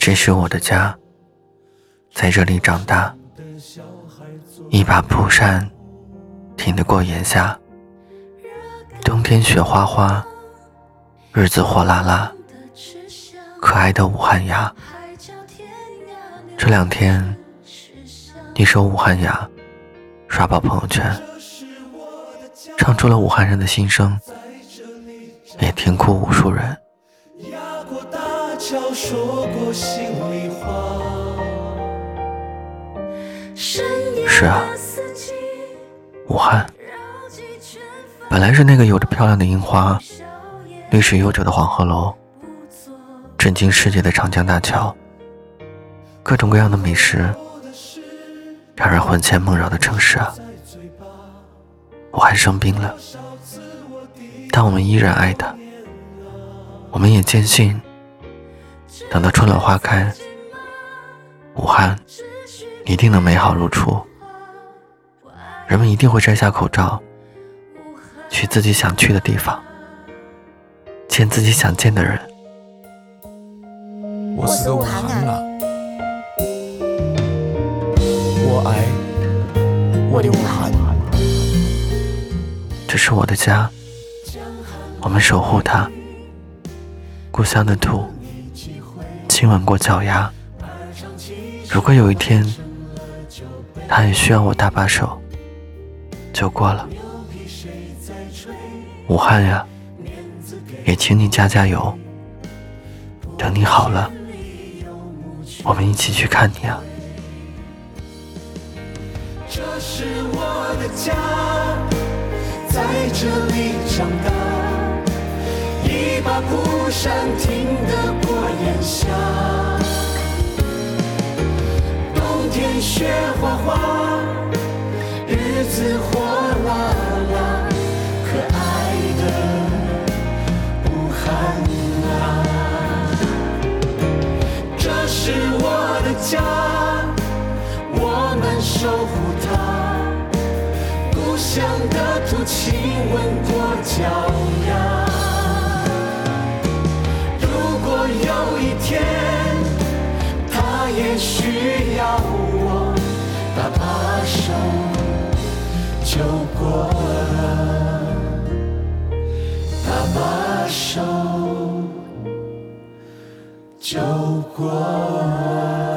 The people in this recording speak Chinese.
这是我的家，在这里长大。一把蒲扇，挺得过炎夏。冬天雪花花，日子火辣辣。可爱的武汉牙，这两天你说武汉牙刷爆朋友圈，唱出了武汉人的心声，也听哭无数人。是啊，武汉。本来是那个有着漂亮的樱花、历史悠久的黄鹤楼、震惊世界的长江大桥、各种各样的美食，让人魂牵梦绕的城市啊！武汉生病了，但我们依然爱它。我们也坚信。等到春暖花开，武汉一定能美好如初。人们一定会摘下口罩，去自己想去的地方，见自己想见的人。我是个武汉啊，我爱我的武汉，这是我的家，我们守护它，故乡的土。亲吻过脚丫。如果有一天，他也需要我搭把手，就过了。武汉呀，也请你加加油。等你好了，我们一起去看你啊。这是我的家，在这里长大，一把蒲扇听得过炎夏。天雪花花，守护它。故乡的土，亲吻过脚丫。如果有一天，它也需要。把把手就过了，把把手就过。